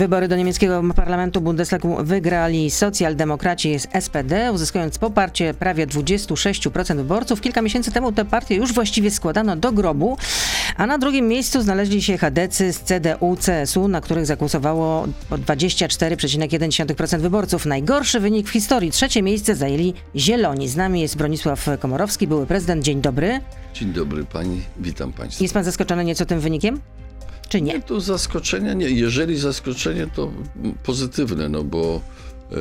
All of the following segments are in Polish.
Wybory do niemieckiego parlamentu Bundestagu wygrali socjaldemokraci z SPD, uzyskując poparcie prawie 26% wyborców. Kilka miesięcy temu tę partię już właściwie składano do grobu, a na drugim miejscu znaleźli się chadecy z CDU, CSU, na których zagłosowało 24,1% wyborców. Najgorszy wynik w historii. Trzecie miejsce zajęli Zieloni. Z nami jest Bronisław Komorowski, były prezydent. Dzień dobry. Dzień dobry pani, witam państwa. Jest pan zaskoczony nieco tym wynikiem? Czy nie? To zaskoczenie nie. Jeżeli zaskoczenie, to pozytywne, no bo e,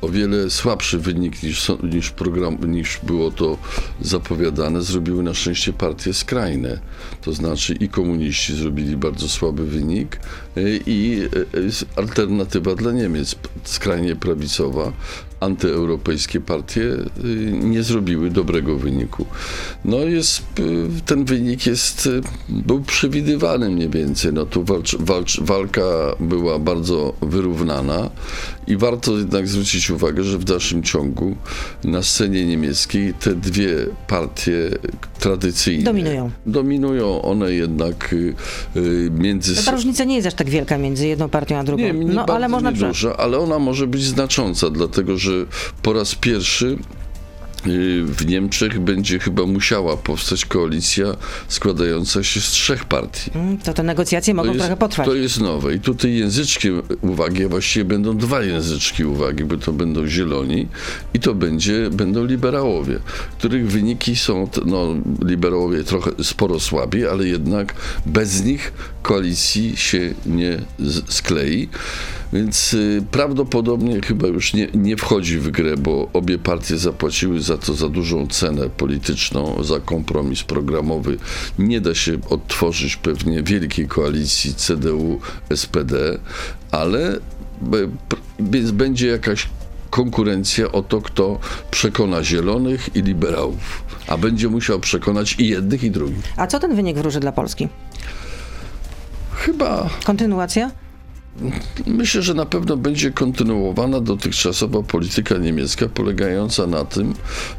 o wiele słabszy wynik niż, niż, program, niż było to zapowiadane, zrobiły na szczęście partie skrajne. To znaczy i komuniści zrobili bardzo słaby wynik e, i e, alternatywa dla Niemiec, skrajnie prawicowa. Antyeuropejskie partie e, nie zrobiły dobrego wyniku. No jest, e, ten wynik jest, e, był przewidywany mniej więcej. No tu walcz, walcz, walka była bardzo wyrównana i warto jednak zwrócić uwagę, że w dalszym ciągu na scenie niemieckiej te dwie partie tradycyjne Dominują. Dominują one jednak y, y, między Ta różnica nie jest aż tak wielka między jedną partią a drugą. nie, nie no ale można nieduża, ale ona może być znacząca, dlatego że po raz pierwszy y, w Niemczech będzie chyba musiała powstać koalicja składająca się z trzech partii. Mm, To te negocjacje mogą To jest, trochę potrwać. to jest nowe. I tutaj języczkiem uwagi, a właściwie będą dwa języczki uwagi, bo to będą zieloni i to będzie, będą liberałowie, których wyniki są, no, liberałowie trochę sporo słabiej, ale jednak bez nich koalicji się nie sklei. Więc y, prawdopodobnie chyba już nie, nie wchodzi w grę, bo obie partie zapłaciły za to za dużą cenę polityczną, za kompromis programowy. Nie da się odtworzyć pewnie wielkiej koalicji CDU-SPD, ale p- więc będzie jakaś konkurencja o to, kto przekona zielonych i liberałów. A będzie musiał przekonać i jednych, i drugich. A co ten wynik wróży dla Polski? Chyba Kontynuacja? Myślę, że na pewno będzie kontynuowana dotychczasowa polityka niemiecka, polegająca na tym,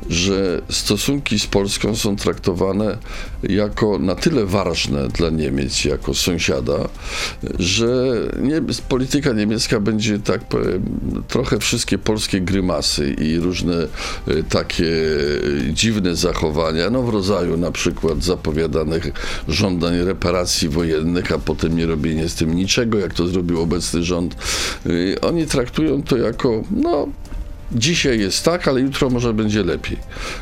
że stosunki z Polską są traktowane jako na tyle ważne dla Niemiec jako sąsiada, że nie, polityka niemiecka będzie, tak powiem, trochę wszystkie polskie grymasy i różne e, takie dziwne zachowania, no w rodzaju na przykład zapowiadanych żądań reparacji wojennych, a potem nie robienie z tym niczego, jak to obecny rząd. Y, Oni traktują to jako, no, dzisiaj jest tak, ale jutro może będzie lepiej.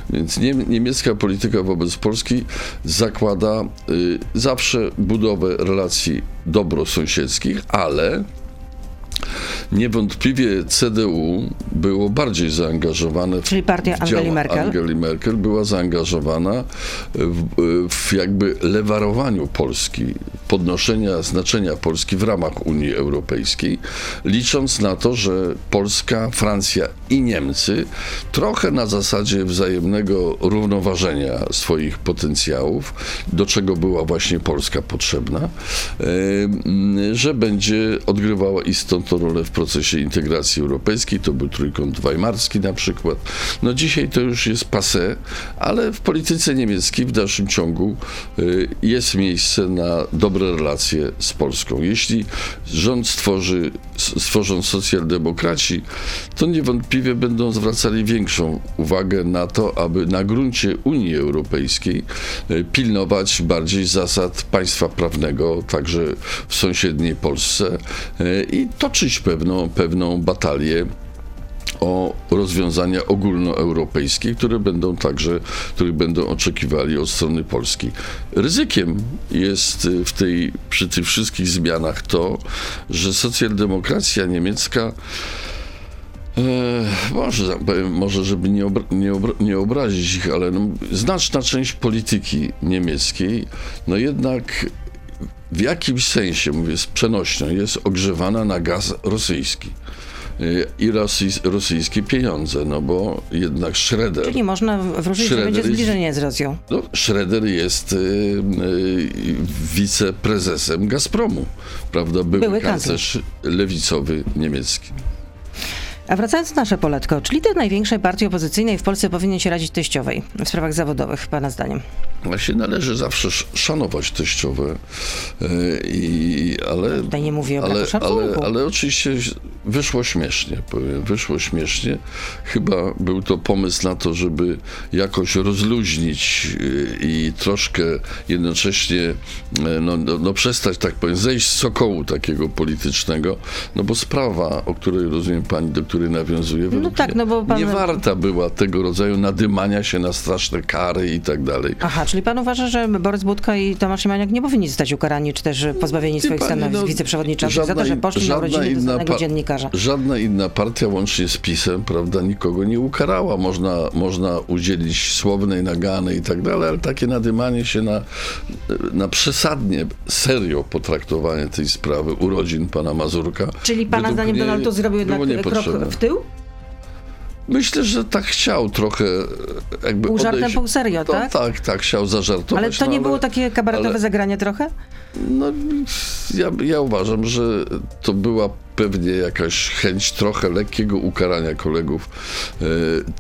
Więc nie, niemiecka polityka wobec Polski zakłada y, zawsze budowę relacji dobrosąsiedzkich, ale niewątpliwie CDU było bardziej zaangażowane w, Czyli partia w Angeli Merkel? Angeli Merkel była zaangażowana w, w jakby lewarowaniu Polski, podnoszenia znaczenia Polski w ramach Unii Europejskiej, licząc na to, że Polska, Francja i Niemcy trochę na zasadzie wzajemnego równoważenia swoich potencjałów, do czego była właśnie Polska potrzebna, e, że będzie odgrywała istotną rolę w procesie integracji europejskiej. To był trójkąt weimarski na przykład. No dzisiaj to już jest passé, ale w polityce niemieckiej w dalszym ciągu y, jest miejsce na dobre relacje z Polską. Jeśli rząd stworzy, stworzą socjaldemokraci, to niewątpliwie będą zwracali większą uwagę na to, aby na gruncie Unii Europejskiej y, pilnować bardziej zasad państwa prawnego, także w sąsiedniej Polsce y, i toczyć pewną, pewną batalię o rozwiązania ogólnoeuropejskie, które będą także, których będą oczekiwali od strony Polski. Ryzykiem jest y, w tej, przy tych wszystkich zmianach to, że socjaldemokracja niemiecka E, może, może żeby nie, obra- nie, obra- nie obrazić ich, ale no, znaczna część polityki niemieckiej, no jednak w jakimś sensie, mówię z przenośnią, jest ogrzewana na gaz rosyjski y, i rosyjs- rosyjskie pieniądze, no bo jednak Schroeder, Czyli można wróżyć, że Schroeder będzie jest- zbliżenie z Rosją. no, Schroeder jest y, y, wiceprezesem Gazpromu, prawda? Były, Były kanclerz lewicowy niemiecki. A wracając na nasze poletko, czy lider największej partii opozycyjnej w Polsce powinien się radzić teściowej w sprawach zawodowych, pana zdaniem? Właśnie należy zawsze sz- szanować teściowe, e, i, ale, Tutaj nie mówię o ale, ale, ale oczywiście wyszło śmiesznie, powiem, wyszło śmiesznie. Chyba był to pomysł na to, żeby jakoś rozluźnić e, i troszkę jednocześnie e, no, no, no przestać, tak powiem, zejść z sokołu takiego politycznego, no bo sprawa, o której rozumiem pani, do której nawiązuje, według tak, no bo pan- nie warta była tego rodzaju nadymania się na straszne kary i tak dalej. Aha, czyli pan uważa, że Borys Budka i Tomasz Siemaniak nie powinni zostać ukarani, czy też pozbawieni Wie swoich stanowisk no, wiceprzewodniczących za to, że poszli na urodziny inna dziennikarza? Żadna inna partia, łącznie z PiSem, prawda, nikogo nie ukarała. Można, można udzielić słownej nagany i tak dalej, ale takie nadymanie się na, na przesadnie, serio potraktowanie tej sprawy urodzin pana Mazurka. Czyli pana zdaniem Donald Tusk zrobił jednak krok. W tył? Myślę, że tak chciał trochę jakby Pół żartem, odejść- pół serio, to, tak? Tak, tak, chciał zażartować. Ale to no, nie było takie kabaretowe ale- zagranie trochę? No, ja, ja uważam, że to była pewnie jakaś chęć trochę lekkiego ukarania kolegów, e,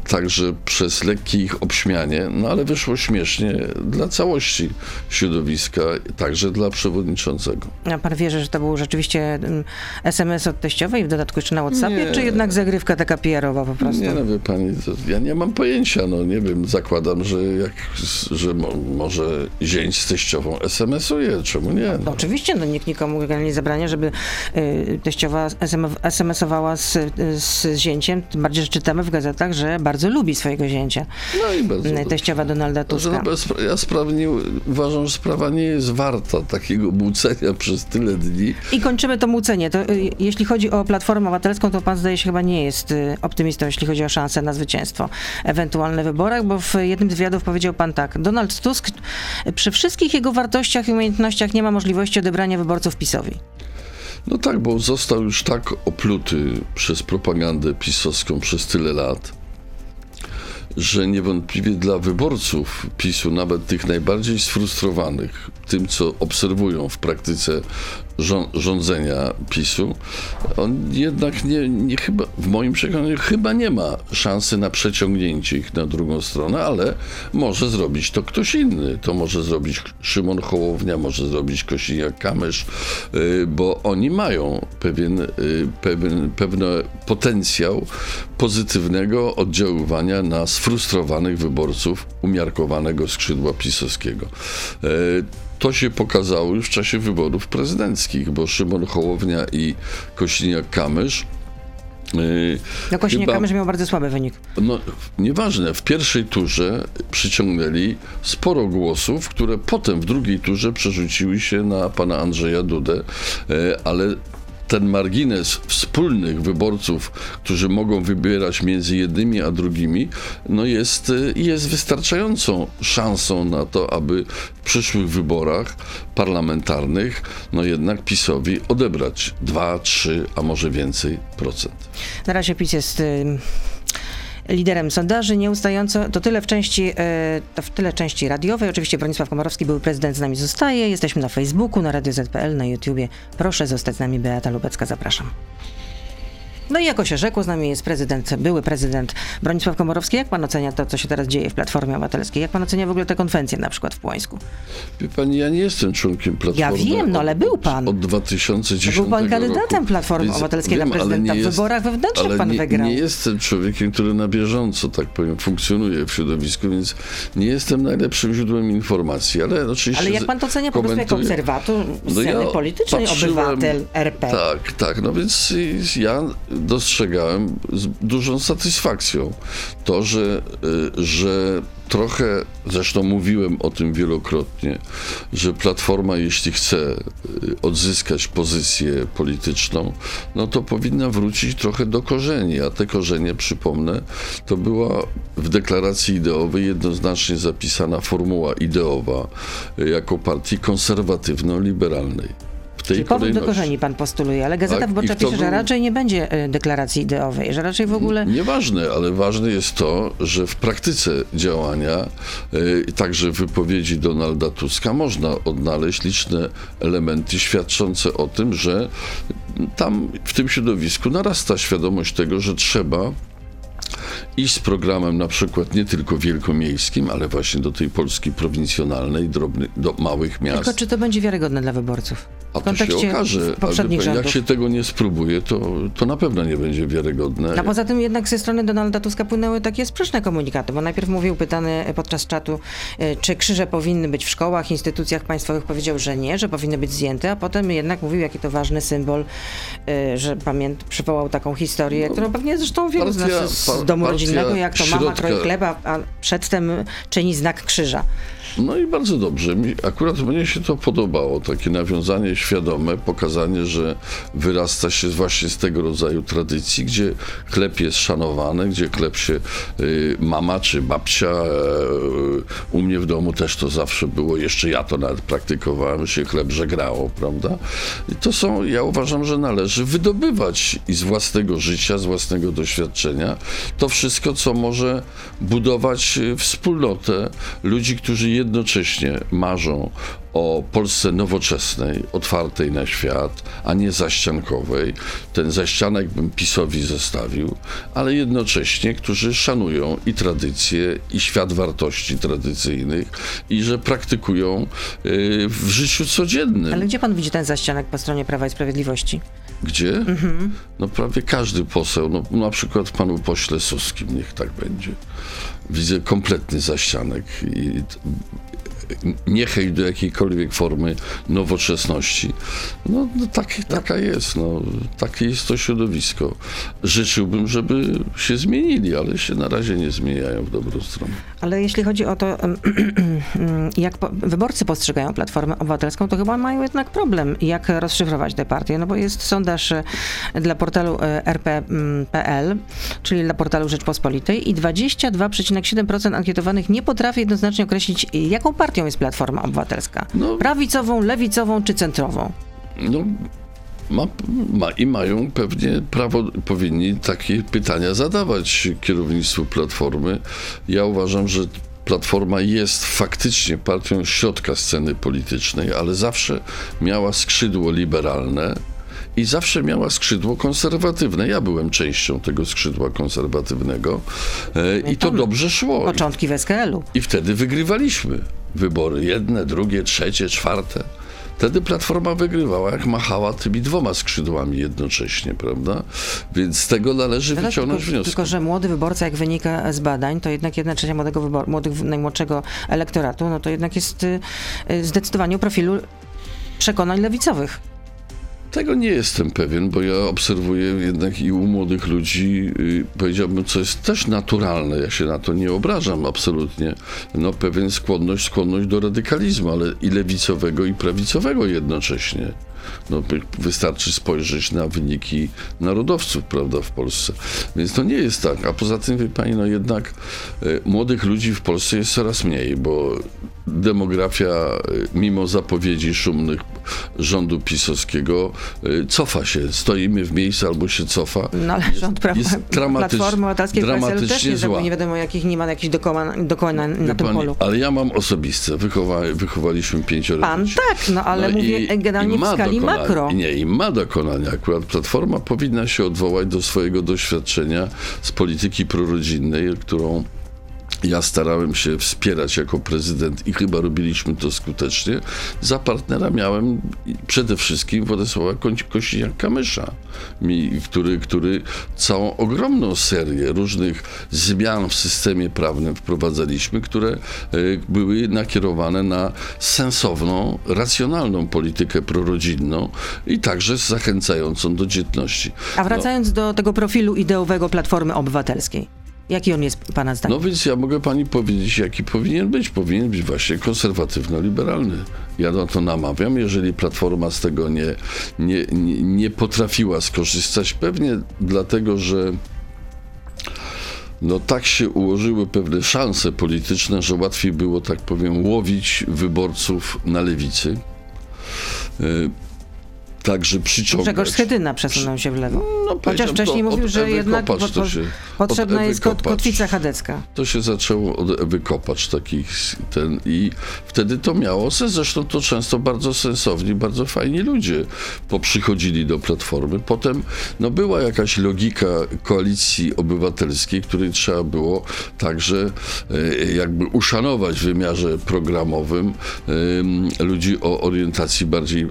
także przez lekkie ich obśmianie, no ale wyszło śmiesznie dla całości środowiska, także dla przewodniczącego. A pan wierzy, że to był rzeczywiście mm, SMS od teściowej, w dodatku jeszcze na Whatsappie, Nie. czy jednak zagrywka taka PR-owa po prostu? Nie no, wie pani, ja nie mam pojęcia, no nie wiem, zakładam, że, jak, że mo, może zięć z teściową SMS-uje, czemu nie? No, oczywiście, no nikt nikomu nie zabrania, żeby y, teściowa SMS-owała z, z zięciem, tym bardziej, że czytamy w gazetach, że bardzo lubi swojego zięcia. No i bardzo dobrze. Teściowa Donalda Że Tuska. no ja sprawnie uważam, że sprawa nie jest warta takiego mucenia przez tyle dni. I kończymy to mucenie. To, y, jeśli chodzi o Platformę Obywatelską, to pan zdaje się chyba nie jest y, optymistą, jeśli chodzi o szansę na zwycięstwo ewentualne wyborach, bo w jednym z wywiadów powiedział pan tak. Donald Tusk przy wszystkich jego wartościach i umiejętnościach nie ma możliwości odebrania wyborców PiSowi. No tak, bo został już tak opluty przez propagandę pisowską przez tyle lat, że niewątpliwie dla wyborców PiSu, nawet tych najbardziej sfrustrowanych tym, co obserwują w praktyce rzą- rządzenia PiSu, on jednak nie, nie chyba, w moim przekonaniu chyba nie ma szansy na przeciągnięcie ich na drugą stronę, ale może zrobić to ktoś inny. To może zrobić Szymon Hołownia, może zrobić Kosiniak-Kamysz, y, bo oni mają pewien, y, pewien, pewien potencjał pozytywnego oddziaływania na sfrustrowanych wyborców umiarkowanego skrzydła pisowskiego. Y, To się pokazało już w czasie wyborów prezydenckich, bo Szymon Hołownia i Kosiniak-Kamysz y, No Kosiniak chyba- Kamysz miał bardzo słaby wynik. no, nieważne, w pierwszej turze przyciągnęli sporo głosów, które potem w drugiej turze przerzuciły się na pana Andrzeja Dudę, e, ale ten margines wspólnych wyborców, którzy mogą wybierać między jednymi a drugimi, no jest, e, jest wystarczającą szansą na to, aby w przyszłych wyborach parlamentarnych, no jednak PiSowi odebrać 2, 3, a może więcej procent. Na razie PiS jest y, liderem sondaży nieustająco. To tyle w części, e, to w tyle części radiowej. Oczywiście Bronisław Komorowski, były prezydent z nami zostaje. Jesteśmy na Facebooku, na Radio ZPL, na YouTubie. Proszę zostać z nami. Beata Lubecka, zapraszam. No i jako się rzekło, z nami jest prezydent, były prezydent Bronisław Komorowski. Jak pan ocenia to, co się teraz dzieje w Platformie Obywatelskiej? Jak pan ocenia w ogóle tę konwencję na przykład w Płońsku? Wie pani, ja nie jestem członkiem Platformy. wiem, no ale był pan. Od 2010 Był pan roku. kandydatem Platformy Więc Obywatelskiej na wiem, ale prezydenta. nie W jest- wyborach wewnętrznych pan nie, wygrał. Nie jestem człowiekiem, który na bieżąco, tak powiem, funkcjonuje w środowisku, więc nie jestem najlepszym źródłem informacji, ale oczywiście... Ale jak pan to ocenia po prostu jako obserwator No sceny ja politycznej, obywatel RP? Tak, tak. No więc ja dostrzegałem z dużą satysfakcją to, że, y, że trochę, zresztą mówiłem o tym wielokrotnie, że Platforma, jeśli chce y, odzyskać pozycję polityczną, no to powinna wrócić trochę do korzeni, a te korzenie, przypomnę, to była w deklaracji ideowej jednoznacznie zapisana formuła ideowa y, jako partii konserwatywno-liberalnej. Tej Czyli powrót do korzeni pan postuluje, ale Gazeta Tak, Wyborcza pisze, że raczej nie będzie y, deklaracji ideowej, że raczej w ogóle... Nieważne, ale ważne jest to, że w praktyce działania, y, także w wypowiedzi Donalda Tuska, można odnaleźć liczne elementy świadczące o tym, że tam w tym środowisku narasta świadomość tego, że trzeba iść z programem na przykład nie tylko wielkomiejskim, ale właśnie do tej Polski prowincjonalnej, drobny, do małych miast. Tylko czy to będzie wiarygodne dla wyborców? A to się okaże, poprzednich rządów. jak się tego nie spróbuje, to, to na pewno nie będzie wiarygodne. A poza tym jednak ze strony Donalda Tuska płynęły takie sprzeczne komunikaty, bo najpierw mówił pytany podczas czatu, e, czy krzyże powinny być w szkołach, instytucjach państwowych, powiedział, że nie, że powinny być zdjęte, a potem jednak mówił, jaki to ważny symbol, e, że pamięt przywołał taką historię, No, którą pewnie zresztą wielu z nas partia- z domu partia rodzinnego, jak to mama środka- kroi chleba, a przedtem czyni znak krzyża. No i bardzo dobrze. Mi, akurat mnie się to podobało, takie nawiązanie świadome, pokazanie, że wyrasta się właśnie z tego rodzaju tradycji, gdzie chleb jest szanowany, gdzie chleb się y, mama czy babcia, y, u mnie w domu też to zawsze było, jeszcze ja to nawet praktykowałem, się chleb żegrało, prawda? I to są, ja uważam, że należy wydobywać i z własnego życia, z własnego doświadczenia to wszystko, co może budować y, wspólnotę ludzi, którzy jednocześnie marzą o Polsce nowoczesnej, otwartej na świat, a nie zaściankowej. Ten zaścianek bym PiSowi zostawił, ale jednocześnie, którzy szanują i tradycje, i świat wartości tradycyjnych, i że praktykują y, w życiu codziennym. Ale gdzie pan widzi ten zaścianek po stronie Prawa i Sprawiedliwości? Gdzie? No prawie każdy poseł, no na przykład panu pośle Suskim, niech tak będzie. Widzę kompletny zaścianek i niechęć do jakiejkolwiek formy nowoczesności. No, no tak, taka jest, no, takie jest to środowisko. Życzyłbym, żeby się zmienili, ale się na razie nie zmieniają w dobrą stronę. Ale jeśli chodzi o to, jak wyborcy postrzegają Platformę Obywatelską, to chyba mają jednak problem, jak rozszyfrować tę partię. No bo jest sondaż e, dla portalu e, rp.pl, czyli dla portalu Rzeczpospolitej i 22,7% ankietowanych nie potrafi jednoznacznie określić, jaką jest Platforma Obywatelska. No. Prawicową, lewicową czy centrową? No, ma, ma, I mają pewnie prawo, powinni takie pytania zadawać kierownictwu Platformy. Ja uważam, że Platforma jest faktycznie partią środka sceny politycznej, ale zawsze miała skrzydło liberalne i zawsze miała skrzydło konserwatywne. Ja byłem częścią tego skrzydła konserwatywnego e, i to dobrze szło. Początki w SKL-u. I wtedy wygrywaliśmy wybory. Jedne, drugie, trzecie, czwarte. Wtedy Platforma wygrywała, jak machała tymi dwoma skrzydłami jednocześnie, prawda? Więc z tego należy No tak, wyciągnąć tylko, wnioski. tylko, że młody wyborca, jak wynika z badań, to jednak jedna trzecia młodego wybor- młodych, najmłodszego elektoratu, no to jednak jest y, y, zdecydowanie o profilu przekonań lewicowych. Tego nie jestem pewien, bo ja obserwuję jednak i u młodych ludzi, y, powiedziałbym, co jest też naturalne, ja się na to nie obrażam absolutnie, no pewien skłonność, skłonność do radykalizmu, ale i lewicowego, i prawicowego jednocześnie. No, wy- wystarczy spojrzeć na wyniki narodowców, prawda, w Polsce. Więc to nie jest tak. A poza tym, wie pani, no jednak y, młodych ludzi w Polsce jest coraz mniej, bo demografia, y, mimo zapowiedzi szumnych rządu pisowskiego, y, cofa się. Stoimy w miejscu albo się cofa. No ale rząd prawa, jest dramatycz- Platformy Obywatelskiej PSL też dramatycznie nie zrobił nie wiadomo jakich, nie ma jakichś dokonań, dokonań Wie na tym pani, polu. ale ja mam osobiste. Wychowa, wychowaliśmy pięcioro Pan dzieci. tak, no ale No mówię i- generalnie i w skali dokonania. makro. Nie, i ma dokonania. Akurat Platforma powinna się odwołać do swojego doświadczenia z polityki prorodzinnej, którą ja starałem się wspierać jako prezydent i chyba robiliśmy to skutecznie. Za partnera miałem przede wszystkim Władysława Kośniak-Kamysza, który, który całą ogromną serię różnych zmian w systemie prawnym wprowadzaliśmy, które e, były nakierowane na sensowną, racjonalną politykę prorodzinną i także zachęcającą do dzietności. A wracając do tego profilu ideowego Platformy Obywatelskiej. Jaki on jest pana zdaniem? No więc ja mogę pani powiedzieć, jaki powinien być. Powinien być właśnie konserwatywno-liberalny. Ja na to namawiam. Jeżeli Platforma z tego nie, nie, nie, nie potrafiła skorzystać, pewnie dlatego, że no tak się ułożyły pewne szanse polityczne, że łatwiej było, tak powiem, łowić wyborców na lewicy. Także przyciągać. Grzegorz Schedyna przesunął się w lewo. No, Chociaż wcześniej to mówił, że Ewy jednak Kopacz po, po, się- potrzebna jest kot, kotwica chadecka. To się zaczęło od Ewy Kopacz takich ten i wtedy to miało sens. Zresztą to często bardzo sensowni, bardzo fajni ludzie poprzychodzili do Platformy. Potem no, była jakaś logika koalicji obywatelskiej, której trzeba było także e, jakby uszanować w wymiarze programowym em, ludzi o orientacji bardziej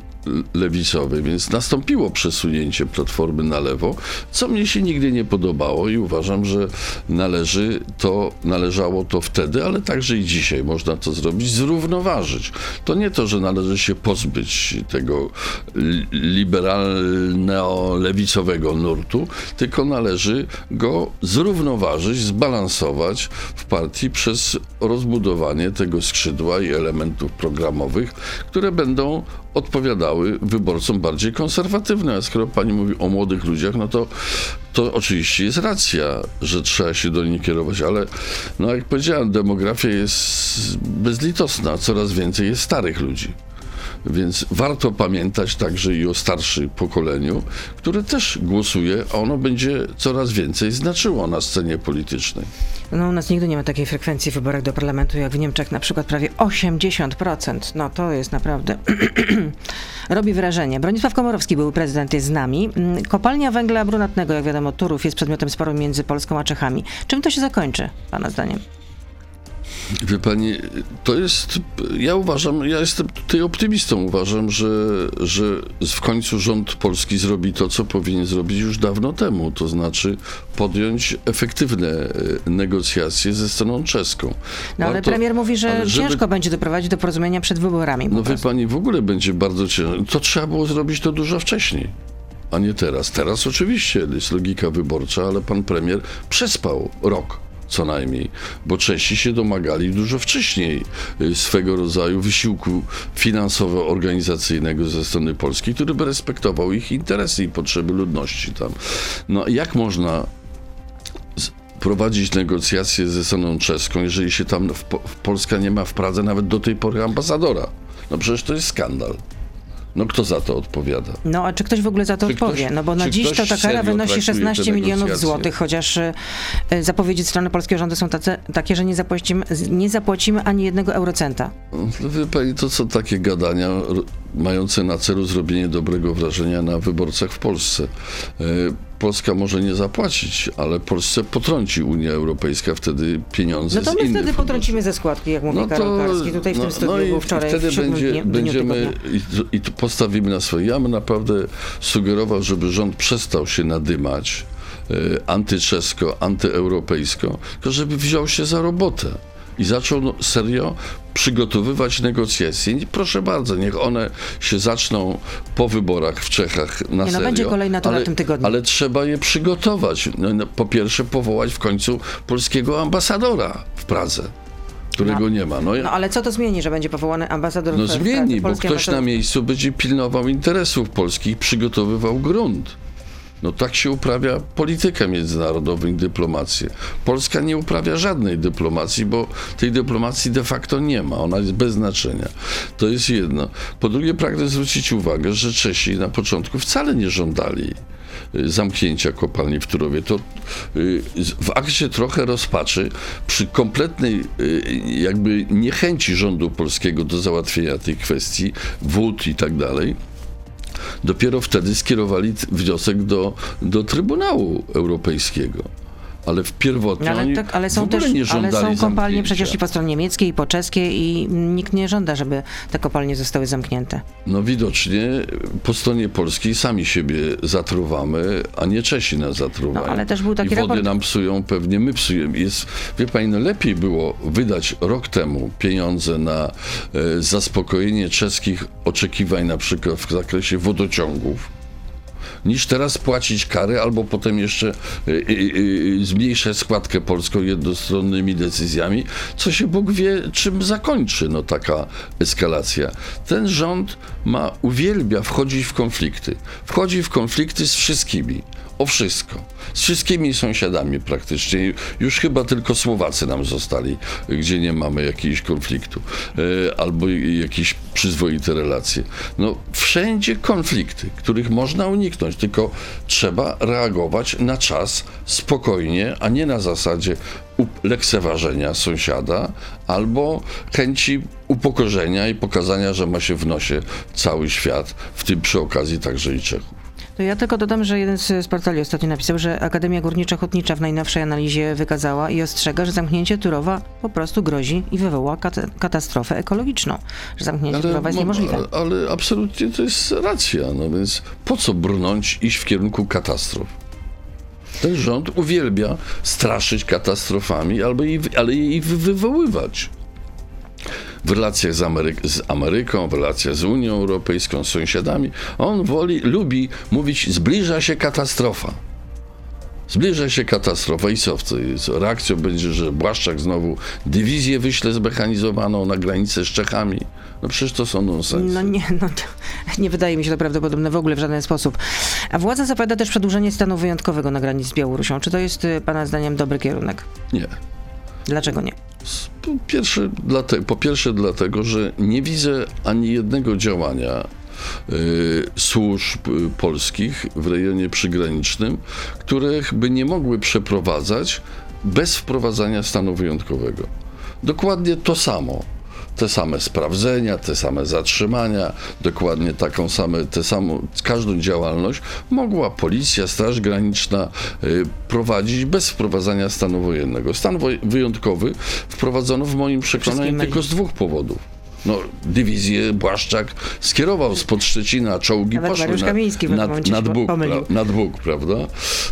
lewicowej, więc nastąpiło przesunięcie Platformy na lewo, co mnie się nigdy nie podobało i uważam, że należy to, należało to wtedy, ale także i dzisiaj można to zrobić, zrównoważyć. To nie to, że należy się pozbyć tego li- liberalno-lewicowego nurtu, tylko należy go zrównoważyć, zbalansować w partii przez rozbudowanie tego skrzydła i elementów programowych, które będą odpowiadały wyborcom bardziej konserwatywnym. A skoro pani mówi o młodych ludziach, no to, to oczywiście jest racja, że trzeba się do nich kierować, ale no jak powiedziałem, demografia jest bezlitosna, coraz więcej jest starych ludzi. Więc warto pamiętać także i o starszym pokoleniu, które też głosuje, a ono będzie coraz więcej znaczyło na scenie politycznej. No u nas nigdy nie ma takiej frekwencji w wyborach do parlamentu jak w Niemczech, na przykład prawie 80%. No to jest naprawdę... robi wrażenie. Bronisław Komorowski, były prezydent, jest z nami. Mm, Kopalnia węgla brunatnego, jak wiadomo, Turów jest przedmiotem sporu między Polską a Czechami. Czym to się zakończy, pana zdaniem? Wie pani, to jest, ja uważam, ja jestem tutaj optymistą, uważam, że, że w końcu rząd polski zrobi to, co powinien zrobić już dawno temu, to znaczy podjąć efektywne e, negocjacje ze stroną czeską. No ale premier mówi, że żeby- ciężko będzie doprowadzić do porozumienia przed wyborami. No wie pani, w ogóle będzie bardzo ciężko. To trzeba było zrobić to dużo wcześniej, a nie teraz. Teraz oczywiście jest logika wyborcza, ale pan premier przespał rok co najmniej, bo Czesi się domagali dużo wcześniej y, swego rodzaju wysiłku finansowo-organizacyjnego ze strony Polski, który by respektował ich interesy i potrzeby ludności tam. No jak można prowadzić negocjacje ze stroną czeską, jeżeli się tam w, w Polska nie ma w Pradze nawet do tej pory ambasadora. No przecież to jest skandal. No kto za to odpowiada? No a czy ktoś w ogóle za to Czy odpowie? ktoś- no bo na dziś to ta kara wynosi traktuje te 16 milionów złotych, chociaż e, zapowiedzi strony polskiego rządu są tace, takie, że nie zapłacimy, nie zapłacimy ani jednego eurocenta. No, wie pani, to są takie gadania mające na celu zrobienie dobrego wrażenia na wyborcach w Polsce. E, Polska może nie zapłacić, ale Polsce potrąci Unia Europejska wtedy pieniądze No to my wtedy potrącimy ze składki, jak mówi No Karol Karski. Tutaj w tym studiu i był wczoraj wtedy będzie, dniu, będziemy i, to- i postawimy na swoje. Ja bym naprawdę sugerował, żeby rząd przestał się nadymać e, antyczesko, antyeuropejsko, tylko żeby wziął się za robotę i zaczął no, serio przygotowywać negocjacje. Proszę bardzo, niech one się zaczną po wyborach w Czechach na Nie, no, serio. będzie kolejna tura ale, w tym tygodniu. Ale trzeba je przygotować. No, no, po pierwsze powołać w końcu polskiego ambasadora w Pradze, którego No. nie ma. No, No ale co to zmieni, że będzie powołany ambasador no zmieni, bo ktoś na miejscu będzie pilnował interesów polskich, przygotowywał grunt. No tak się uprawia politykę międzynarodową i dyplomację. Polska nie uprawia żadnej dyplomacji, bo tej dyplomacji de facto nie ma. Ona jest bez znaczenia. To jest jedno. Po drugie pragnę zwrócić uwagę, że Czesi na początku wcale nie żądali y, zamknięcia kopalni w Turowie. To y, w akcie trochę rozpaczy przy kompletnej y, jakby niechęci rządu polskiego do załatwienia tej kwestii, wód i tak dalej, dopiero wtedy skierowali wniosek do, do Trybunału Europejskiego. Ale w pierwotnie No, ale, tak, ale są też nie ale są kopalnie zamknięcia. przecież i po stronie niemieckiej, i po czeskiej i nikt nie żąda, żeby te kopalnie zostały zamknięte. No widocznie po stronie polskiej sami siebie zatruwamy, a nie Czesi nas zatruwają. No, ale też był taki I wody raport- nam psują, pewnie my psujemy. Jest, wie pani, no lepiej było wydać rok temu pieniądze na e, zaspokojenie czeskich oczekiwań na przykład w zakresie wodociągów niż teraz płacić kary, albo potem jeszcze y, y, zmniejszać składkę polską jednostronnymi decyzjami, co się Bóg wie, czym zakończy no, taka eskalacja. Ten rząd ma, uwielbia wchodzić w konflikty. Wchodzi w konflikty z wszystkimi o wszystko. Z wszystkimi sąsiadami praktycznie. Już chyba tylko Słowacy nam zostali, gdzie nie mamy jakiegoś konfliktu e, albo jakieś przyzwoite relacje. No, wszędzie konflikty, których można uniknąć, tylko trzeba reagować na czas, spokojnie, a nie na zasadzie lekceważenia sąsiada albo chęci upokorzenia i pokazania, że ma się w nosie cały świat, w tym przy okazji także i Czechów. To ja tylko dodam, że jeden z portali ostatnio napisał, że Akademia Górnicza-Hutnicza w najnowszej analizie wykazała i ostrzega, że zamknięcie Turowa po prostu grozi i wywoła kat- katastrofę ekologiczną. Że zamknięcie ale, Turowa jest niemożliwe. Ale, ale absolutnie to jest racja. No więc po co brnąć, iść w kierunku katastrof? Ten rząd uwielbia straszyć katastrofami, albo jej, ale je wywoływać w relacjach z, Amery- z Ameryką, w relacjach z Unią Europejską, z sąsiadami. On woli, lubi mówić, zbliża się katastrofa. Zbliża się katastrofa i co? co reakcją będzie, że Błaszczak znowu dywizję wyśle zmechanizowaną na granicę z Czechami. No przecież to są nonsensy. No nie, no nie wydaje mi się to prawdopodobne w ogóle w żaden sposób. A władza zapowiada też przedłużenie stanu wyjątkowego na granicy z Białorusią. Czy to jest y, pana zdaniem dobry kierunek? Nie. Dlaczego nie? Po pierwsze, dlatego, że nie widzę ani jednego działania y, służb polskich w rejonie przygranicznym, których by nie mogły przeprowadzać bez wprowadzania stanu wyjątkowego. Dokładnie to samo te same sprawdzenia, te same zatrzymania, dokładnie taką same, te samą, każdą działalność mogła policja, Straż Graniczna y, prowadzić bez wprowadzania stanu wojennego. Stan wyjątkowy wprowadzono w moim przekonaniu tylko z dwóch powodów no, dywizję Błaszczak skierował spod Szczecina, czołgi Nawet poszły na, nad, nad, Bóg, pra, nad Bóg, prawda?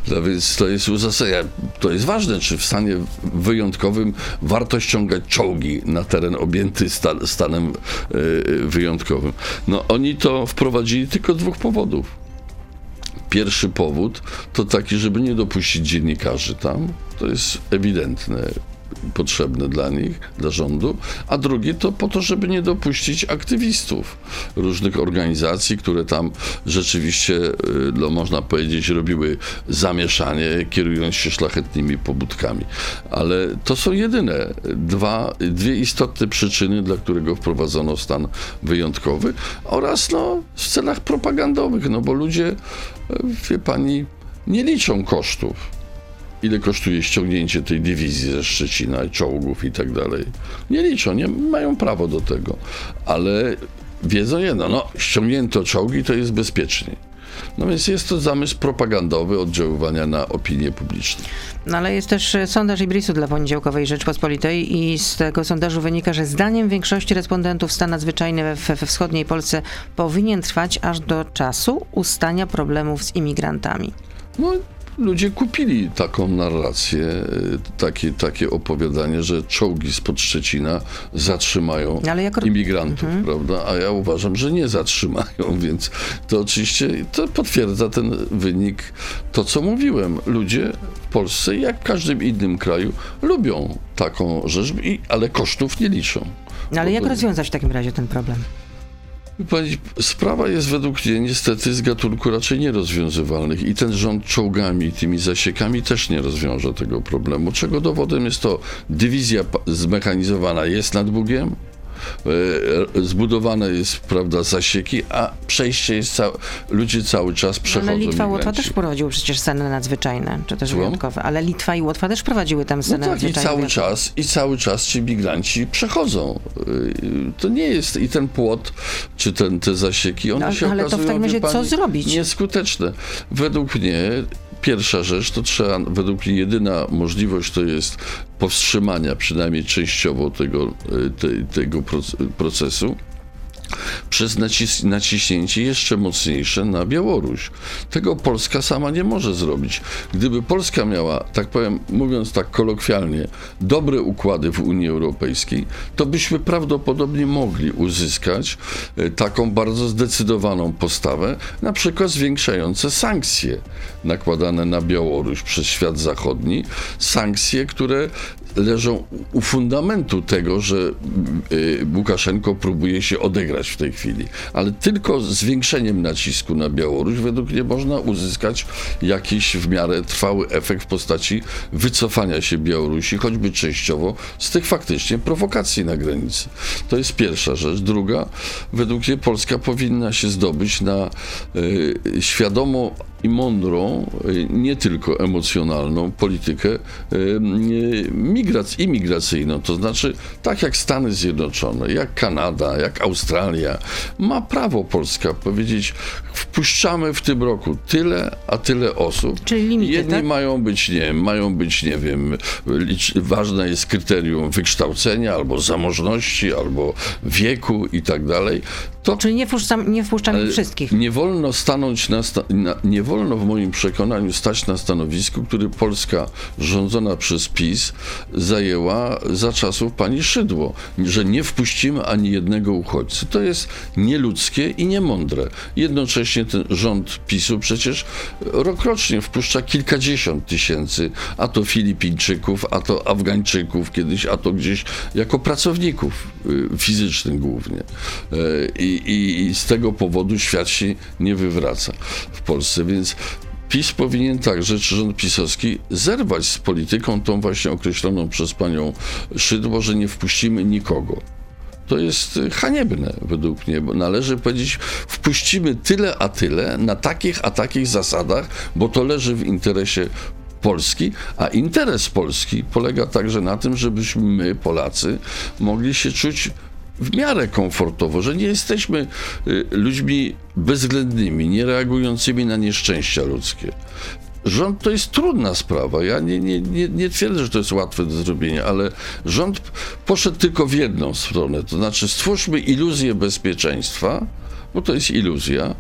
No więc to jest uzasadnione. To jest ważne, czy w stanie wyjątkowym warto ściągać czołgi na teren objęty stan, stanem yy, wyjątkowym. No oni to wprowadzili tylko z dwóch powodów. Pierwszy powód to taki, żeby nie dopuścić dziennikarzy tam. To jest ewidentne potrzebne dla nich, dla rządu, a drugi to po to, żeby nie dopuścić aktywistów różnych organizacji, które tam rzeczywiście, y, no można powiedzieć, robiły zamieszanie, kierując się szlachetnymi pobudkami. Ale to są jedyne dwa, dwie istotne przyczyny, dla którego wprowadzono stan wyjątkowy oraz no, w celach propagandowych, no bo ludzie, y, wie pani, nie liczą kosztów ile kosztuje ściągnięcie tej dywizji ze Szczecina, czołgów i tak dalej. Nie liczą, nie mają prawo do tego, ale wiedzą jedno, no ściągnięto czołgi, to jest bezpiecznie. No więc jest to zamysł propagandowy oddziaływania na opinię publiczną. No ale jest też sondaż Ibrisu dla poniedziałkowej Rzeczpospolitej i z tego sondażu wynika, że zdaniem większości respondentów stan nadzwyczajny we, we wschodniej Polsce powinien trwać aż do czasu ustania problemów z imigrantami. No ludzie kupili taką narrację, e, takie, takie opowiadanie, że czołgi spod Szczecina zatrzymają jak... imigrantów, mhm. prawda? A ja uważam, że nie zatrzymają, więc to oczywiście to potwierdza ten wynik, to co mówiłem. Ludzie w Polsce, jak w każdym innym kraju, lubią taką rzecz, ale kosztów nie liczą. Ale jak rozwiązać w takim razie ten problem? Pani, sprawa jest według mnie niestety z gatunku raczej nierozwiązywalnych i ten rząd czołgami, tymi zasiekami też nie rozwiąże tego problemu. Czego dowodem jest to, dywizja zmechanizowana jest nad Bugiem, zbudowane jest, prawda, zasieki, a przejście jest, ludzie cały czas przechodzą. Ale Litwa i Łotwa też prowadziły przecież sceny nadzwyczajne, czy też wyjątkowe, ale Litwa i Łotwa też prowadziły tam sceny no tak, nadzwyczajne. I cały czas, i cały czas ci migranci przechodzą. E, to nie jest, i ten płot, czy ten, te zasieki, one no, się ale okazują, to w takim razie co zrobić? Nieskuteczne. Według mnie Pierwsza rzecz to trzeba, według mnie jedyna możliwość to jest powstrzymania przynajmniej częściowo tego, e, te, tego procesu przez nacis naciśnięcie jeszcze mocniejsze na Białoruś. Tego Polska sama nie może zrobić. Gdyby Polska miała, tak powiem, mówiąc tak kolokwialnie, dobre układy w Unii Europejskiej, to byśmy prawdopodobnie mogli uzyskać e, taką bardzo zdecydowaną postawę, na przykład zwiększające sankcje nakładane na Białoruś przez świat zachodni, sankcje, które leżą u fundamentu tego, że y, Łukaszenko próbuje się odegrać w tej chwili. Ale tylko zwiększeniem nacisku na Białoruś według mnie można uzyskać jakiś w miarę trwały efekt w postaci wycofania się Białorusi, choćby częściowo, z tych faktycznie prowokacji na granicy. To jest pierwsza rzecz. Druga, według mnie Polska powinna się zdobyć na y, świadomo i mądrą, y, nie tylko emocjonalną politykę y, migrac imigracyjną. To znaczy, tak jak Stany Zjednoczone, jak Kanada, jak Australia, ma prawo Polska powiedzieć, wpuszczamy w tym roku tyle, a tyle osób. Czyli limity, Jedni tak? mają być, nie mają być, nie wiem, licz, ważne jest kryterium wykształcenia, albo zamożności, albo wieku i tak dalej. To Czyli nie, wpuszczam, nie wpuszczamy ale wszystkich. Nie wolno stanąć na, sta- na, nie wolno w moim przekonaniu stać na stanowisku, który Polska rządzona przez PiS zajęła za czasów pani Szydło, że nie wpuścimy ani jednego uchodźcy. To jest nieludzkie i niemądre. Jednocześnie ten rząd PiSu przecież rokrocznie wpuszcza kilkadziesiąt tysięcy, a to Filipińczyków, a to Afgańczyków kiedyś, a to gdzieś jako pracowników y, fizycznych głównie. Y, I, i, I z tego powodu świat się nie wywraca w Polsce, więc PiS powinien także, czy rząd pisowski, zerwać z polityką tą właśnie określoną przez panią Szydło, że nie wpuścimy nikogo. To jest y, haniebne według mnie, bo należy powiedzieć, wpuścimy tyle a tyle na takich a takich zasadach, bo to leży w interesie Polski, a interes Polski polega także na tym, żebyśmy my, Polacy, mogli się czuć w miarę komfortowo, że nie jesteśmy y, ludźmi bezwzględnymi, nie reagującymi na nieszczęścia ludzkie. Rząd to jest trudna sprawa. Ja nie, nie, nie, nie twierdzę, że to jest łatwe do zrobienia, ale rząd poszedł tylko w jedną stronę. To znaczy, stwórzmy iluzję bezpieczeństwa, bo to jest iluzja.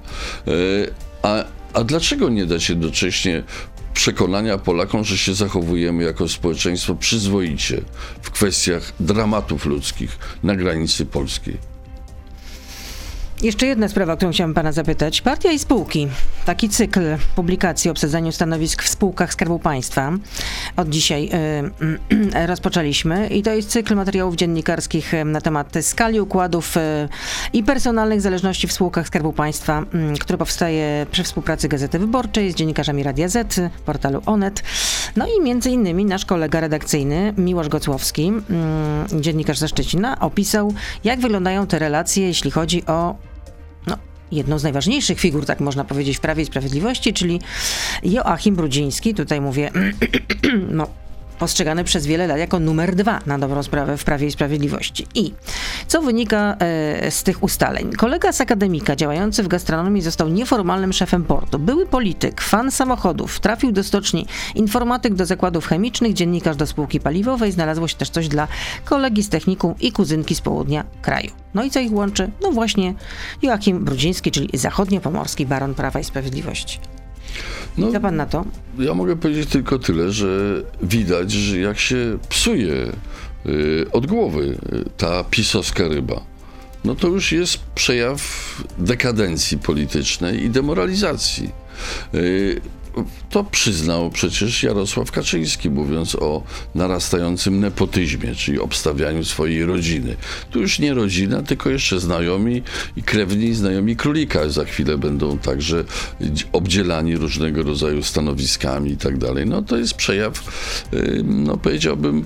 y, A, a dlaczego nie da się jednocześnie przekonania Polakom, że się zachowujemy jako społeczeństwo przyzwoicie w kwestiach dramatów ludzkich na granicy polskiej? Jeszcze jedna sprawa, o którą chciałam pana zapytać. Partia i spółki. Taki cykl publikacji o obsadzaniu stanowisk w spółkach Skarbu Państwa. Od dzisiaj y, rozpoczęliśmy i to jest cykl materiałów dziennikarskich y, na temat skali układów y, i personalnych zależności w spółkach Skarbu Państwa, y, który powstaje przy współpracy Gazety Wyborczej z dziennikarzami Radia Z, portalu Onet. No i między innymi nasz kolega redakcyjny Miłosz Gocłowski, y, dziennikarz ze Szczecina, opisał, jak wyglądają te relacje, jeśli chodzi o jedną z najważniejszych figur, tak można powiedzieć, w Prawie i Sprawiedliwości, czyli Joachim Brudziński, tutaj mówię, no, postrzegany przez wiele lat jako numer dwa na dobrą sprawę w Prawie i Sprawiedliwości. I co wynika e, z tych ustaleń? Kolega z akademika działający w gastronomii został nieformalnym szefem portu. Były polityk, fan samochodów, trafił do stoczni, informatyk do zakładów chemicznych, dziennikarz do spółki paliwowej, znalazło się też coś dla kolegi z technikum i kuzynki z południa kraju. No i co ich łączy? No właśnie Joachim Brudziński, czyli zachodniopomorski baron Prawa i Sprawiedliwości. No, Co pan na to? Ja mogę powiedzieć tylko tyle, że widać, że jak się psuje y, od głowy y, ta pisowska ryba, no to już jest przejaw dekadencji politycznej i demoralizacji. Y, to przyznał przecież Jarosław Kaczyński, mówiąc o narastającym nepotyzmie, czyli obstawianiu swojej rodziny. Tu już nie rodzina, tylko jeszcze znajomi i krewni znajomi królika za chwilę będą także obdzielani różnego rodzaju stanowiskami i tak dalej. No to jest przejaw, y, no powiedziałbym,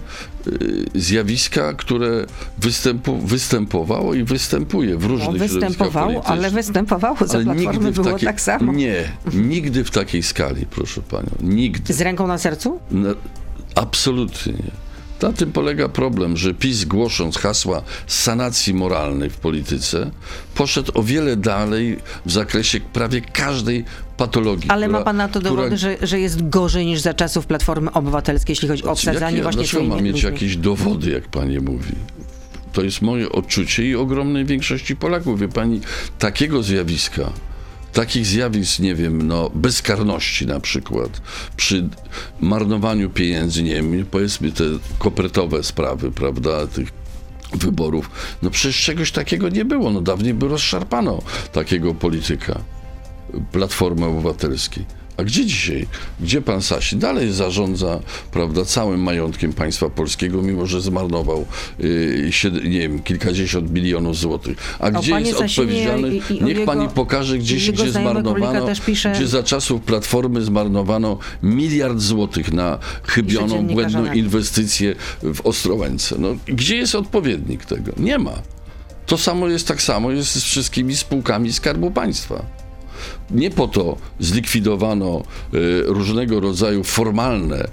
zjawiska, które występu, występowało i występuje w No, różnych środowiskach występowało, ale występowało za Ale Platformy było takiej- tak samo. Nie, nigdy w takiej skali, proszę panią. Nigdy. Z ręką na sercu? No, absolutnie nie. Na tym polega problem, że PiS głosząc hasła sanacji moralnej w polityce, poszedł o wiele dalej w zakresie prawie każdej patologii. Ale która, ma pan na to dowody, która- że, że jest gorzej niż za czasów Platformy Obywatelskiej, jeśli chodzi o obsadzanie Jakie- właśnie Dlaczego mam mieć ludźmi? jakieś dowody, jak pani mówi? to jest moje odczucie i ogromnej większości Polaków. Wie pani, takiego zjawiska, takich zjawisk, nie wiem, no, bezkarności na przykład, przy marnowaniu pieniędzy, nie wiem, powiedzmy te kopertowe sprawy, prawda, tych wyborów, no przecież czegoś takiego nie było, no dawniej by rozszarpano takiego polityka Platformy Obywatelskiej. A gdzie dzisiaj? Gdzie pan Sasin? Dalej zarządza, prawda, całym majątkiem państwa polskiego, mimo że zmarnował yy, sied, nie wiem, kilkadziesiąt milionów złotych. A gdzie jest Sasinie odpowiedzialny? i- i- Niech jego- pani pokaże gdzieś, gdzie zmarnowano, pisze- gdzie za czasów Platformy zmarnowano miliard złotych na chybioną, błędną inwestycję w Ostrołęce. No, gdzie jest odpowiednik tego? Nie ma. To samo jest tak samo jest z wszystkimi spółkami Skarbu Państwa. Nie po to zlikwidowano e, różnego rodzaju formalne e,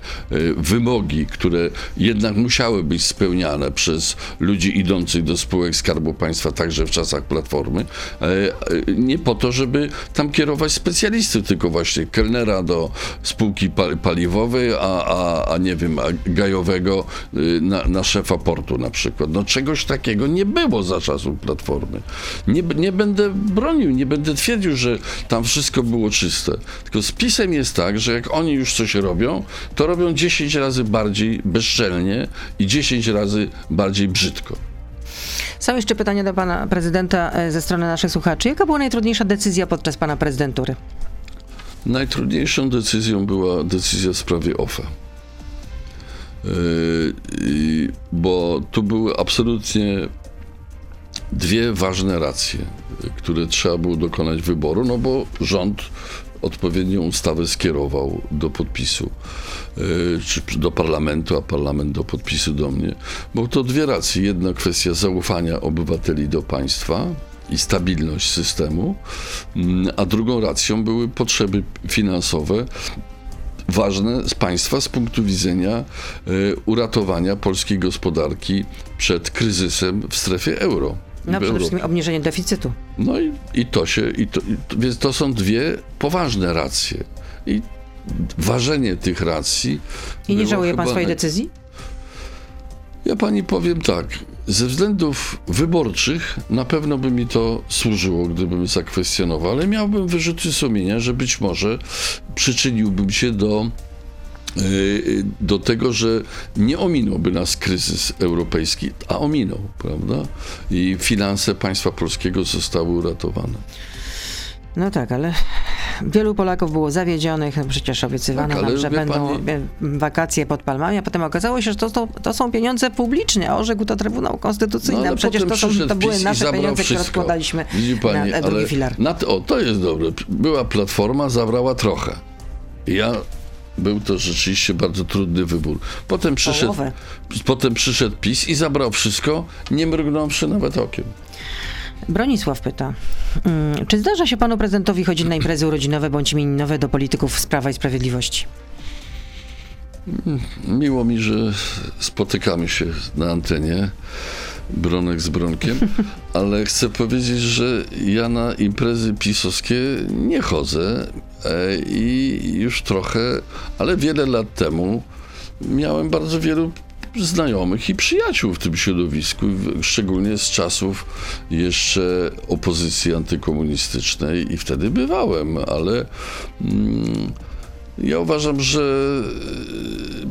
wymogi, które jednak musiały być spełniane przez ludzi idących do spółek Skarbu Państwa, także w czasach Platformy. E, e, nie po to, żeby tam kierować specjalisty, tylko właśnie kelnera do spółki pal- paliwowej, a, a, a nie wiem, a gajowego y, na, na szefa portu na przykład. No czegoś takiego nie było za czasów Platformy. Nie, nie będę bronił, nie będę twierdził, że tam wszystko było czyste. Tylko z PiSem jest tak, że jak oni już coś robią, to robią 10 razy bardziej bezczelnie i 10 razy bardziej brzydko. Są jeszcze pytania do pana prezydenta e, ze strony naszych słuchaczy. Jaka była najtrudniejsza decyzja podczas pana prezydentury? Najtrudniejszą decyzją była decyzja w sprawie OFE. Yy, bo tu były absolutnie dwie ważne racje, które trzeba było dokonać wyboru, no bo rząd odpowiednią ustawę skierował do podpisu, yy, czy do parlamentu, a parlament do podpisu do mnie. Bo to dwie racje. Jedna kwestia zaufania obywateli do państwa i stabilność systemu, mm, a drugą racją były potrzeby finansowe ważne z państwa z punktu widzenia e, uratowania polskiej gospodarki przed kryzysem w strefie euro. No przede wszystkim obniżenie deficytu. No i, i to się, i to, i to, więc to są dwie poważne racje. I ważenie tych racji. I nie żałuje pan swojej decyzji? Ja pani powiem tak. Ze względów wyborczych na pewno by mi to służyło, gdybym zakwestionował, ale miałbym wyrzuty sumienia, że być może przyczyniłbym się do do tego, że nie ominąłby nas kryzys europejski, a ominął, prawda? I finanse państwa polskiego zostały uratowane. No tak, ale wielu Polaków było zawiedzionych, przecież obiecywano Tak, nam, że będą pani- e, wakacje pod palmami, a potem okazało się, że to, to, to są pieniądze publiczne, orzekł to Trybunał Konstytucyjny, No, przecież to, są, to były nasze pieniądze, które wszystko. odkładaliśmy Widzi pani, na drugi filar. Na to, o, to jest dobre. Była platforma, zabrała trochę. Ja był to rzeczywiście bardzo trudny wybór. Potem przyszedł, Połowę. potem przyszedł PiS i zabrał wszystko, nie mrgnąwszy nawet okiem. Bronisław pyta, mm, czy zdarza się panu prezydentowi chodzić na imprezy urodzinowe bądź imieninowe do polityków z Prawa i Sprawiedliwości? Miło mi, że spotykamy się na antenie, Bronek z Bronkiem, ale chcę powiedzieć, że ja na imprezy pisowskie nie chodzę i już trochę, ale wiele lat temu miałem bardzo wielu znajomych i przyjaciół w tym środowisku, szczególnie z czasów jeszcze opozycji antykomunistycznej i wtedy bywałem, ale mm, ja uważam, że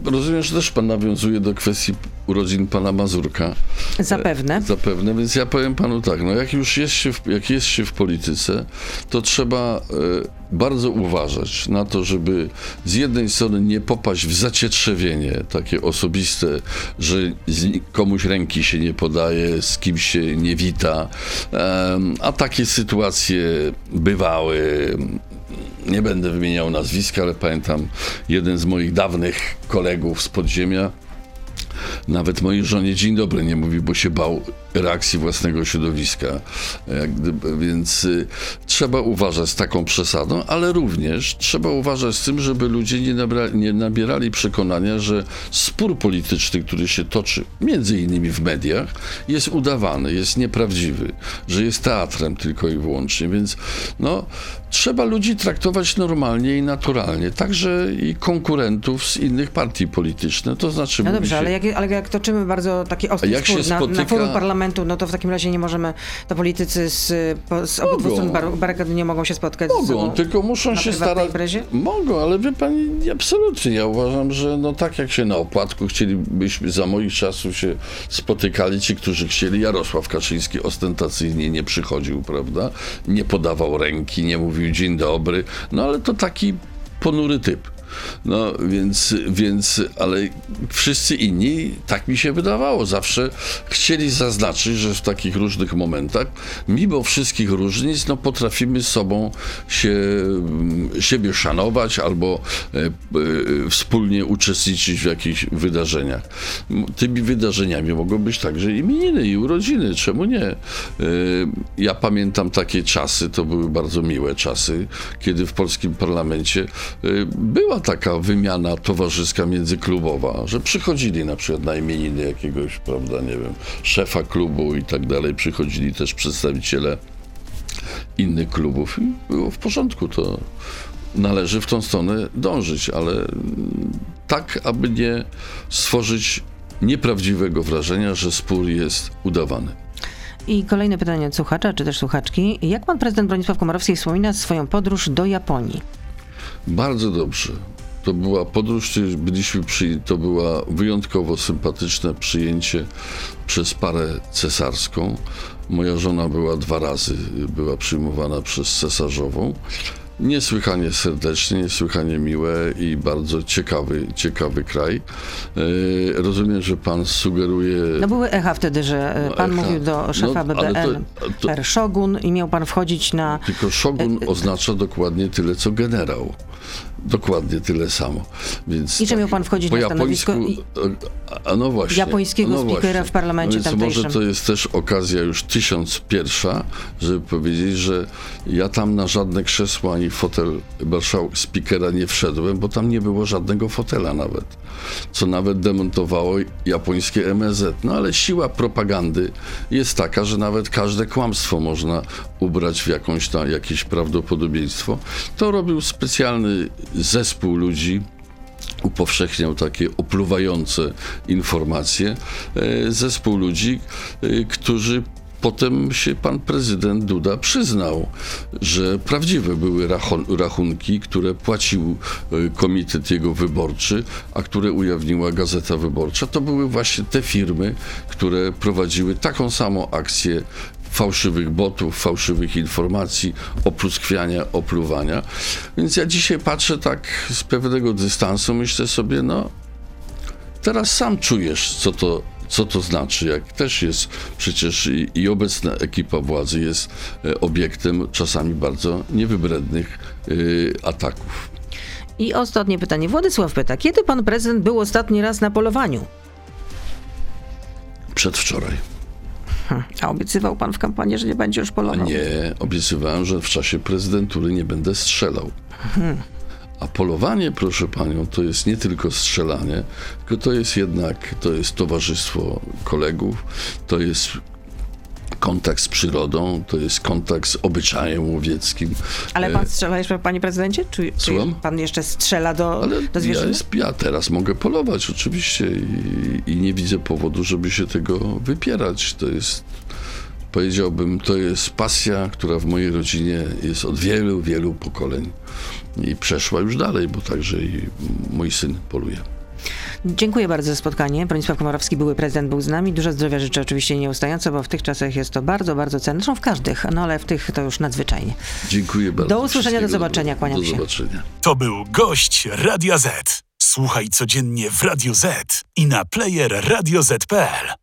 e, rozumiem, że też pan nawiązuje do kwestii urodzin pana Mazurka. Zapewne. Zapewne, więc ja powiem panu tak, no jak już jest się w, jak jest się w polityce, to trzeba e, bardzo uważać na to, żeby z jednej strony nie popaść w zacietrzewienie takie osobiste, że komuś ręki się nie podaje, z kimś się nie wita, a takie sytuacje bywały. Nie będę wymieniał nazwiska, ale pamiętam jeden z moich dawnych kolegów z podziemia, nawet mojej żonie dzień dobry nie mówi, bo się bał reakcji własnego środowiska. Gdyby, więc y, trzeba uważać z taką przesadą, ale również trzeba uważać z tym, żeby ludzie nie, nabra, nie nabierali przekonania, że spór polityczny, który się toczy między innymi w mediach, jest udawany, jest nieprawdziwy, że jest teatrem tylko i wyłącznie. Więc no, trzeba ludzi traktować normalnie i naturalnie, także i konkurentów z innych partii politycznych. To znaczy No dobrze, ale jak, ale jak toczymy bardzo taki ostry jak spór na, na spotyka- forum parlamentu, no to w takim razie nie możemy, to politycy z, z obydwu stron bar- barykady nie mogą się spotkać Mogą, tylko muszą na się starać. imprezie? Mogą, ale wie pani, absolutnie. Ja uważam, że no tak jak się na opłatku chcielibyśmy za moich czasów się spotykali ci, którzy chcieli. Jarosław Kaczyński ostentacyjnie nie przychodził, prawda? Nie podawał ręki, nie mówił dzień dobry. No ale to taki ponury typ. No więc, więc, ale wszyscy inni, tak mi się wydawało, zawsze chcieli zaznaczyć, że w takich różnych momentach, mimo wszystkich różnic, no potrafimy z sobą się, siebie szanować albo e, e, wspólnie uczestniczyć w jakichś wydarzeniach. Tymi wydarzeniami mogą być także imieniny i urodziny, czemu nie? E, Ja pamiętam takie czasy, to były bardzo miłe czasy, kiedy w polskim parlamencie e, była taka wymiana towarzyska międzyklubowa, że przychodzili na przykład na imieniny jakiegoś, prawda, nie wiem, szefa klubu i tak dalej, przychodzili też przedstawiciele innych klubów i było w porządku, to należy w tą stronę dążyć, ale tak, aby nie stworzyć nieprawdziwego wrażenia, że spór jest udawany. I kolejne pytanie od słuchacza, czy też słuchaczki. Jak pan prezydent Bronisław Komorowski wspomina swoją podróż do Japonii? Bardzo dobrze. To była podróż, byliśmy przy, to była wyjątkowo sympatyczne przyjęcie przez parę cesarską. Moja żona była dwa razy, była przyjmowana przez cesarzową. Niesłychanie serdecznie, niesłychanie miłe i bardzo ciekawy, ciekawy kraj. E, rozumiem, że pan sugeruje... No były echa wtedy, że e, No, pan echa. mówił do szefa No, BBN, to- to- Szogun i miał pan wchodzić na... Tylko szogun oznacza dokładnie tyle, co generał. Dokładnie tyle samo. Więc I że miał pan wchodzić po na stanowisko japońsku, a, no właśnie. japońskiego no speakera właśnie. w parlamencie no więc Może tamtejszym. to jest też okazja już tysiąc pierwsza, żeby powiedzieć, że ja tam na żadne krzesło ani fotel marszałka speakera nie wszedłem, bo tam nie było żadnego fotela nawet. Co nawet demontowało japońskie MSZ. No ale siła propagandy jest taka, że nawet każde kłamstwo można ubrać w jakąś tam, jakieś prawdopodobieństwo. To robił specjalny zespół ludzi, upowszechniał takie opluwające informacje. E, Zespół ludzi, e, którzy potem się pan prezydent Duda przyznał, że prawdziwe były rachun- rachunki, które płacił e, komitet jego wyborczy, a które ujawniła Gazeta Wyborcza. To były właśnie te firmy, które prowadziły taką samą akcję fałszywych botów, fałszywych informacji, opluskwiania, opluwania. Więc ja dzisiaj patrzę tak z pewnego dystansu, myślę sobie, no teraz sam czujesz, co to, co to znaczy, jak też jest przecież i, i obecna ekipa władzy jest e, obiektem czasami bardzo niewybrednych y, ataków. I ostatnie pytanie. Władysław pyta, kiedy pan prezydent był ostatni raz na polowaniu? Przedwczoraj. A obiecywał pan w kampanii, że nie będzie już polował. nie, obiecywałem, że w czasie prezydentury nie będę strzelał. A polowanie, proszę panią, to jest nie tylko strzelanie, tylko to jest jednak, to jest towarzystwo kolegów, to jest kontakt z przyrodą, to jest kontakt z obyczajem łowieckim. Ale E, pan strzela jeszcze, panie prezydencie? Czy, czy pan jeszcze strzela do, Ale do ja, jest, ja teraz mogę polować oczywiście i, i nie widzę powodu, żeby się tego wypierać. To jest, powiedziałbym, to jest pasja, która w mojej rodzinie jest od wielu, wielu pokoleń i przeszła już dalej, bo także i mój syn poluje. Dziękuję bardzo za spotkanie. Bronisław Komorowski, były prezydent, był z nami. Dużo zdrowia życzę oczywiście nieustająco, bo w tych czasach jest to bardzo, bardzo cenne. Zresztą w każdych, no ale w tych to już nadzwyczajnie. Dziękuję bardzo. Do usłyszenia, do zobaczenia, kłaniam Do się. zobaczenia. To był gość Radia Z. Słuchaj codziennie w Radio Z i na player radioz.pl.